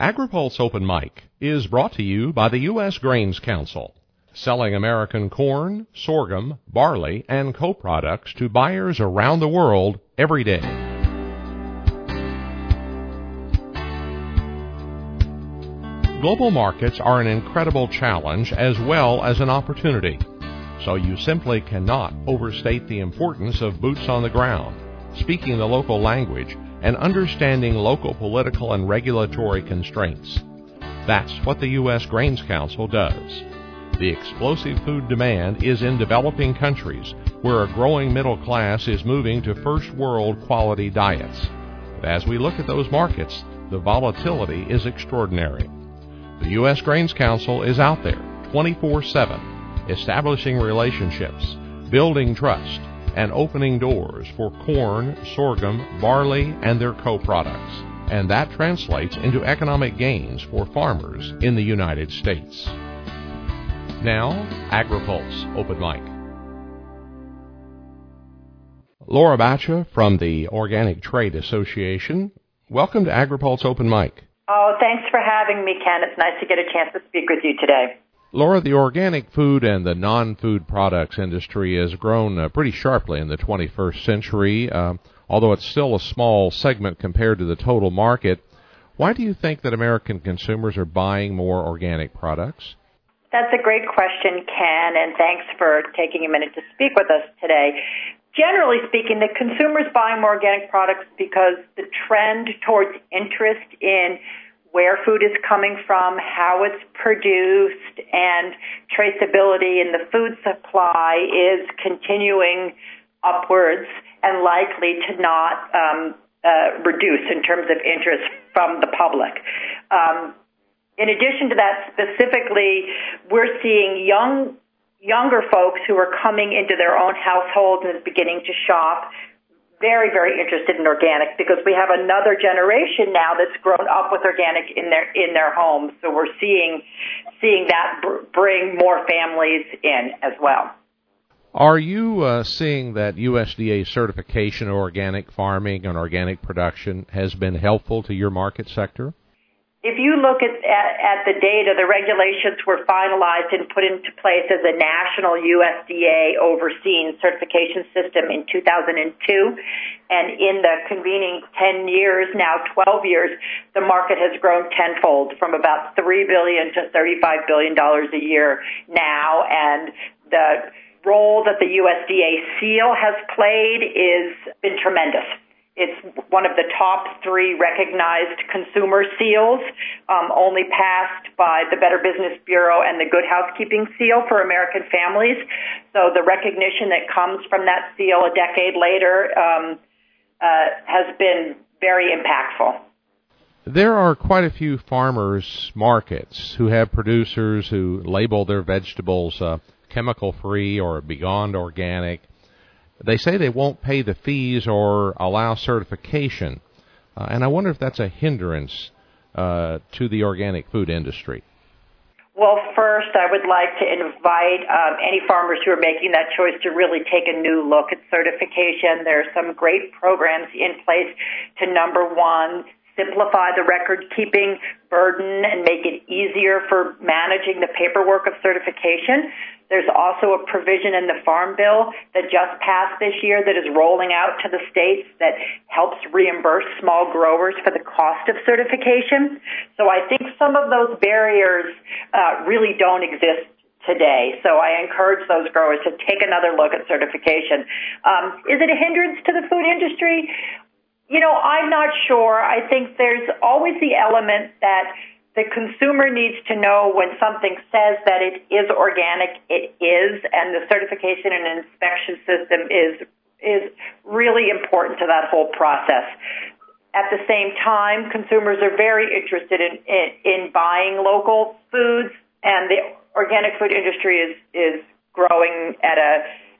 AgriPulse Open Mic is brought to you by the U.S. Grains Council, selling American corn, sorghum, barley, and co-products to buyers around the world every day. Global markets are an incredible challenge as well as an opportunity, so you simply cannot overstate the importance of boots on the ground, speaking the local language, and understanding local political and regulatory constraints. That's what the U.S. Grains Council does. The explosive food demand is in developing countries where a growing middle class is moving to first world quality diets. But as we look at those markets, the volatility is extraordinary. The U.S. Grains Council is out there 24 7, establishing relationships, building trust, and opening doors for corn, sorghum, barley, and their co-products. And that translates into economic gains for farmers in the United States. Now, AgriPulse Open Mic. Laura Batcha from the Organic Trade Association. Welcome to AgriPulse Open Mic. Oh, thanks for having me, Ken. It's nice to get a chance to speak with you today. Laura, the organic food and the non-food products industry has grown uh, pretty sharply in the 21st century, uh, although it's still a small segment compared to the total market. Why do you think that American consumers are buying more organic products? That's a great question, Ken, and thanks for taking a minute to speak with us today. Generally speaking, the consumers buying more organic products because the trend towards interest in where food is coming from, how it's produced, and traceability in the food supply is continuing upwards and likely to not um, uh, reduce in terms of interest from the public. Um, in addition to that, specifically, we're seeing young younger folks who are coming into their own households and beginning to shop very, very interested in organic because we have another generation now that's grown up with organic in their in their homes. So we're seeing seeing that br- bring more families in as well. Are you uh, seeing that USDA certification of organic farming and organic production has been helpful to your market sector? If you look at, at, the data, the regulations were finalized and put into place as a national USDA overseen certification system in 2002. And in the convening 10 years, now 12 years, the market has grown tenfold from about 3 billion to $35 billion a year now. And the role that the USDA seal has played is been tremendous. It's one of the top three recognized consumer seals, um, only passed by the Better Business Bureau and the Good Housekeeping seal for American families. So the recognition that comes from that seal a decade later um, uh, has been very impactful. There are quite a few farmers markets who have producers who label their vegetables uh, chemical free or beyond organic. They say they won't pay the fees or allow certification, uh, and I wonder if that's a hindrance uh, to the organic food industry. Well, first, I would like to invite um, any farmers who are making that choice to really take a new look at certification. There are some great programs in place to number one, simplify the record keeping burden and make it easier for managing the paperwork of certification. There's also a provision in the Farm Bill that just passed this year that is rolling out to the states that helps reimburse small growers for the cost of certification. So I think some of those barriers uh, really don't exist today. So I encourage those growers to take another look at certification. Um, is it a hindrance to the food industry? You know, I'm not sure. I think there's always the element that the consumer needs to know when something says that it is organic, it is, and the certification and inspection system is is really important to that whole process. At the same time, consumers are very interested in, in, in buying local foods, and the organic food industry is is growing at a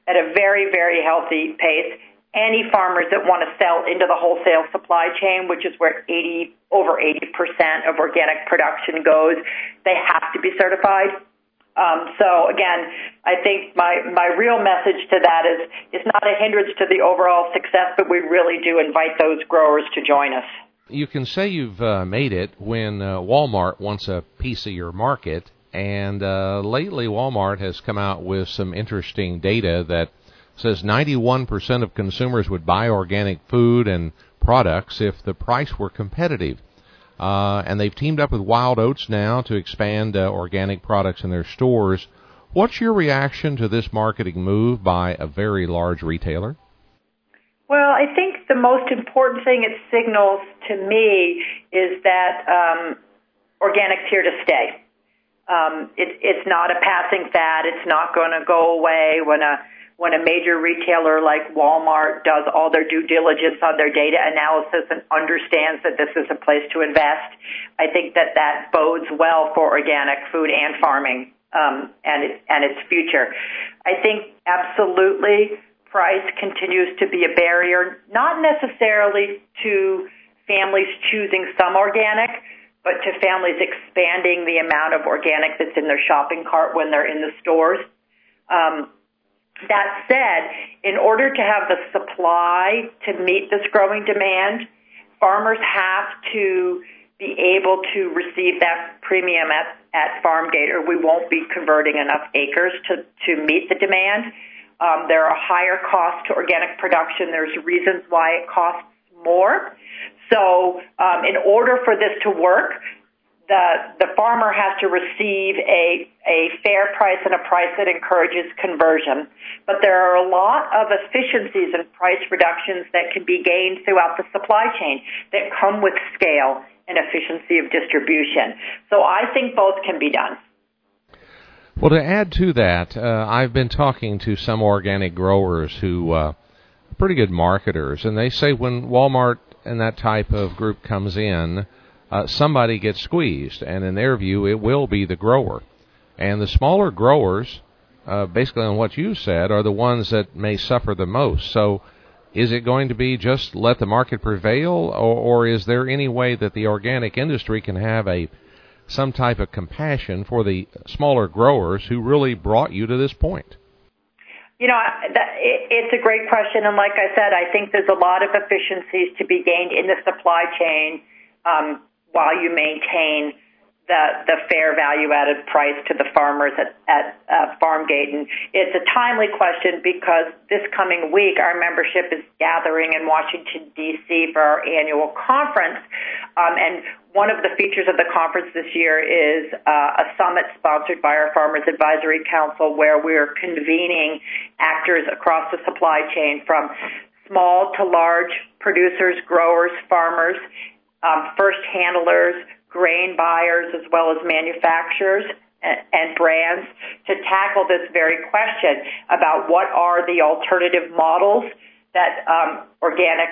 at a very very healthy pace any farmers that want to sell into the wholesale supply chain, which is where 80 over 80% of organic production goes, they have to be certified. Um, so again, I think my, my real message to that is it's not a hindrance to the overall success, but we really do invite those growers to join us. you can say you've uh, made it when uh, Walmart wants a piece of your market. And uh, lately, Walmart has come out with some interesting data that says 91% of consumers would buy organic food and products if the price were competitive. Uh, and they've teamed up with Wild Oats now to expand uh, organic products in their stores. What's your reaction to this marketing move by a very large retailer? Well, I think the most important thing it signals to me is that um, organic's here to stay. Um, it, it's not a passing fad. It's not going to go away when a when a major retailer like Walmart does all their due diligence on their data analysis and understands that this is a place to invest. I think that that bodes well for organic food and farming um, and it, and its future. I think absolutely price continues to be a barrier, not necessarily to families choosing some organic, but to families expanding the amount of organic that's in their shopping cart when they're in the stores. Um, that said, in order to have the supply to meet this growing demand, farmers have to be able to receive that premium at, at farm gate or we won't be converting enough acres to, to meet the demand. Um, there are higher costs to organic production. There's reasons why it costs more. So um, in order for this to work, the, farmer has to receive a, fair price and a price that encourages conversion. But there are a lot of efficiencies and price reductions that can be gained throughout the supply chain that come with scale and efficiency of distribution. So I think both can be done. Well, to add to that, uh, I've been talking to some organic growers who uh, are pretty good marketers, and they say when Walmart and that type of group comes in, uh, somebody gets squeezed, and in their view, it will be the grower. And the smaller growers, uh, basically on what you said, are the ones that may suffer the most. So, is it going to be just let the market prevail, or, or is there any way that the organic industry can have a some type of compassion for the smaller growers who really brought you to this point? You know, it's a great question, and like I said, I think there's a lot of efficiencies to be gained in the supply chain um, while you maintain the fair value added price to the farmers at uh, Farmgate. And it's a timely question because this coming week our membership is gathering in Washington D.C. for our annual conference, um, and one of the features of the conference this year is uh, a summit sponsored by our Farmers Advisory Council, where we're convening actors across the supply chain from small to large producers, growers, farmers, first handlers, grain buyers, as well as manufacturers and, and brands to tackle this very question about what are the alternative models that um, organic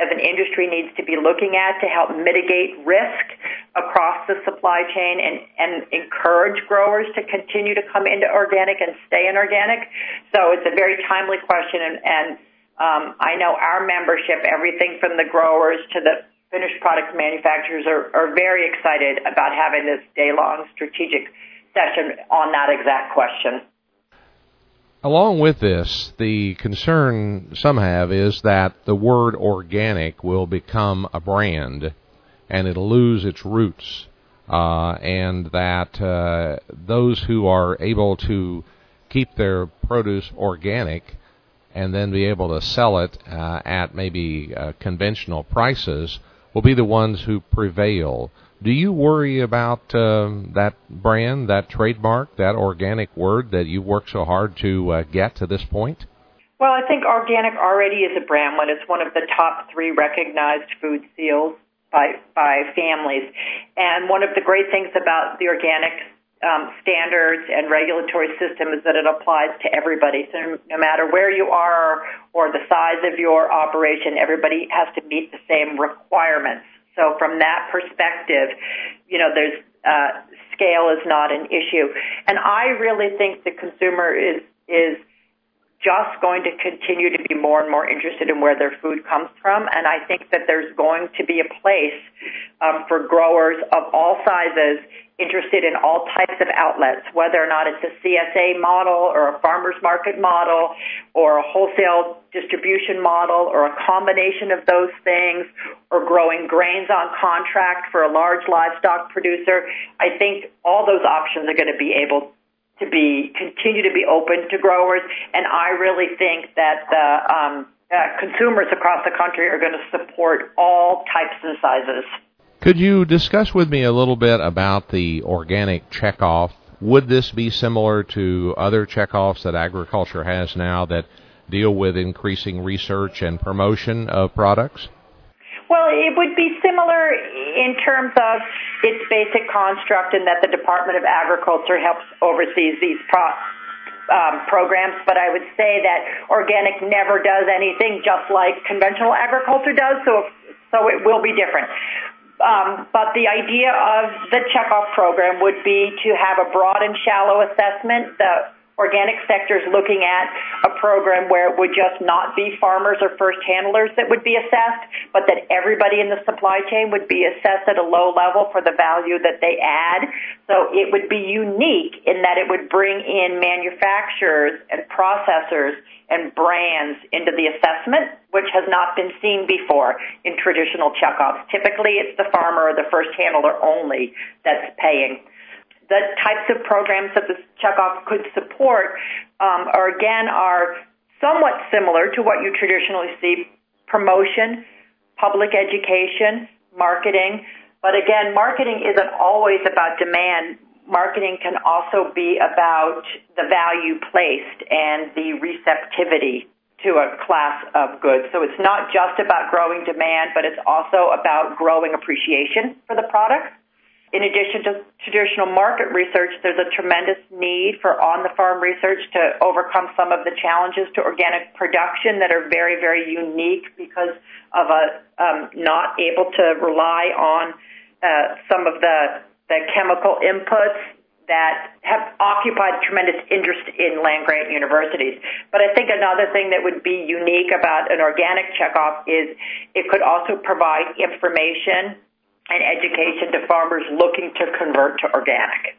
as an industry needs to be looking at to help mitigate risk across the supply chain and, encourage growers to continue to come into organic and stay in organic. So it's a very timely question and, and um, I know our membership, everything from the growers to the finished product manufacturers are, very excited about having this day long strategic session on that exact question. Along with this, the concern some have is that the word organic will become a brand and it'll lose its roots, uh, and that uh, those who are able to keep their produce organic and then be able to sell it uh, at maybe uh, conventional prices will be the ones who prevail. Do you worry about um, that brand, that trademark, that organic word that you've worked so hard to uh, get to this point? Well, I think organic already is a brand when it's one of the top three recognized food seals by by families. And one of the great things about the organic standards and regulatory system is that it applies to everybody. So no matter where you are or the size of your operation, everybody has to meet the same requirements. So from that perspective, you know, there's uh, scale is not an issue, and I really think the consumer is is just going to continue to be more and more interested in where their food comes from. And I think that there's going to be a place um, for growers of all sizes interested in all types of outlets, whether or not it's a CSA model or a farmer's market model or a wholesale distribution model or a combination of those things or growing grains on contract for a large livestock producer. I think all those options are going to be able to be continue to be open to growers, and I really think that the um, uh, consumers across the country are going to support all types and sizes. Could you discuss with me a little bit about the organic checkoff? Would this be similar to other checkoffs that agriculture has now that deal with increasing research and promotion of products? Well, it would be similar in terms of its basic construct in that the Department of Agriculture helps oversees these um, programs, but I would say that organic never does anything just like conventional agriculture does, so so it will be different. Um, but the idea of the checkoff program would be to have a broad and shallow assessment. The organic sector is looking at a program where it would just not be farmers or first handlers that would be assessed, but that everybody in the supply chain would be assessed at a low level for the value that they add. So it would be unique in that it would bring in manufacturers and processors and brands into the assessment, which has not been seen before in traditional checkoffs. Typically, it's the farmer or the first handler only that's paying the types of programs that the checkoff could support um, are again are somewhat similar to what you traditionally see promotion, public education, marketing. But again, marketing isn't always about demand. Marketing can also be about the value placed and the receptivity to a class of goods. So it's not just about growing demand, but it's also about growing appreciation for the product in addition to traditional market research, there's a tremendous need for on the farm research to overcome some of the challenges to organic production that are very, very unique because of a um, not able to rely on uh, some of the, the chemical inputs that have occupied tremendous interest in land grant universities. But I think another thing that would be unique about an organic checkoff is it could also provide information and education to farmers looking to convert to organic.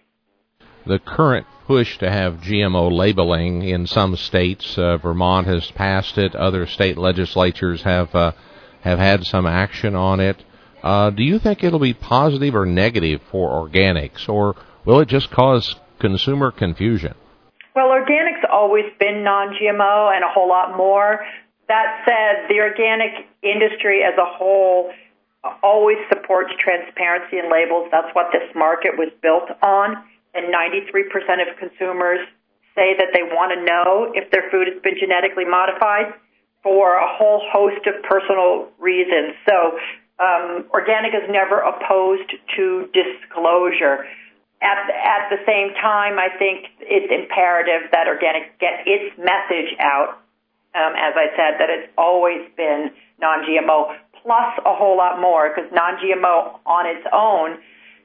The current push to have GMO labeling in some states, uh, Vermont has passed it. Other state legislatures have uh, have had some action on it. Uh, do you think it'll be positive or negative for organics, or will it just cause consumer confusion? Well, organic's always been non-GMO and a whole lot more. That said, the organic industry as a whole always supports transparency and labels. That's what this market was built on. And 93% of consumers say that they want to know if their food has been genetically modified for a whole host of personal reasons. So um, organic is never opposed to disclosure. At at the same time, I think it's imperative that organic get its message out. Um, as I said, that it's always been non-GMO plus a whole lot more because non-GMO on its own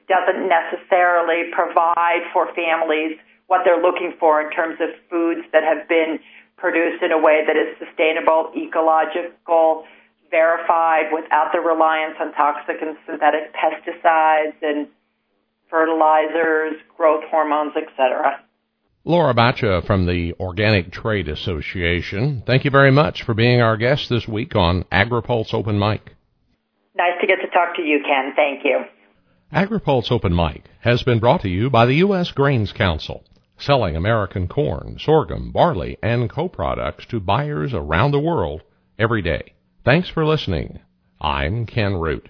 doesn't necessarily provide for families what they're looking for in terms of foods that have been produced in a way that is sustainable, ecological, verified without the reliance on toxic and synthetic pesticides and fertilizers, growth hormones, etc. Laura Batcha from the Organic Trade Association, thank you very much for being our guest this week on AgriPulse Open Mic. Nice to get to talk to you, Ken. Thank you. AgriPulse Open Mic has been brought to you by the U.S. Grains Council, selling American corn, sorghum, barley, and co-products to buyers around the world every day. Thanks for listening. I'm Ken Root.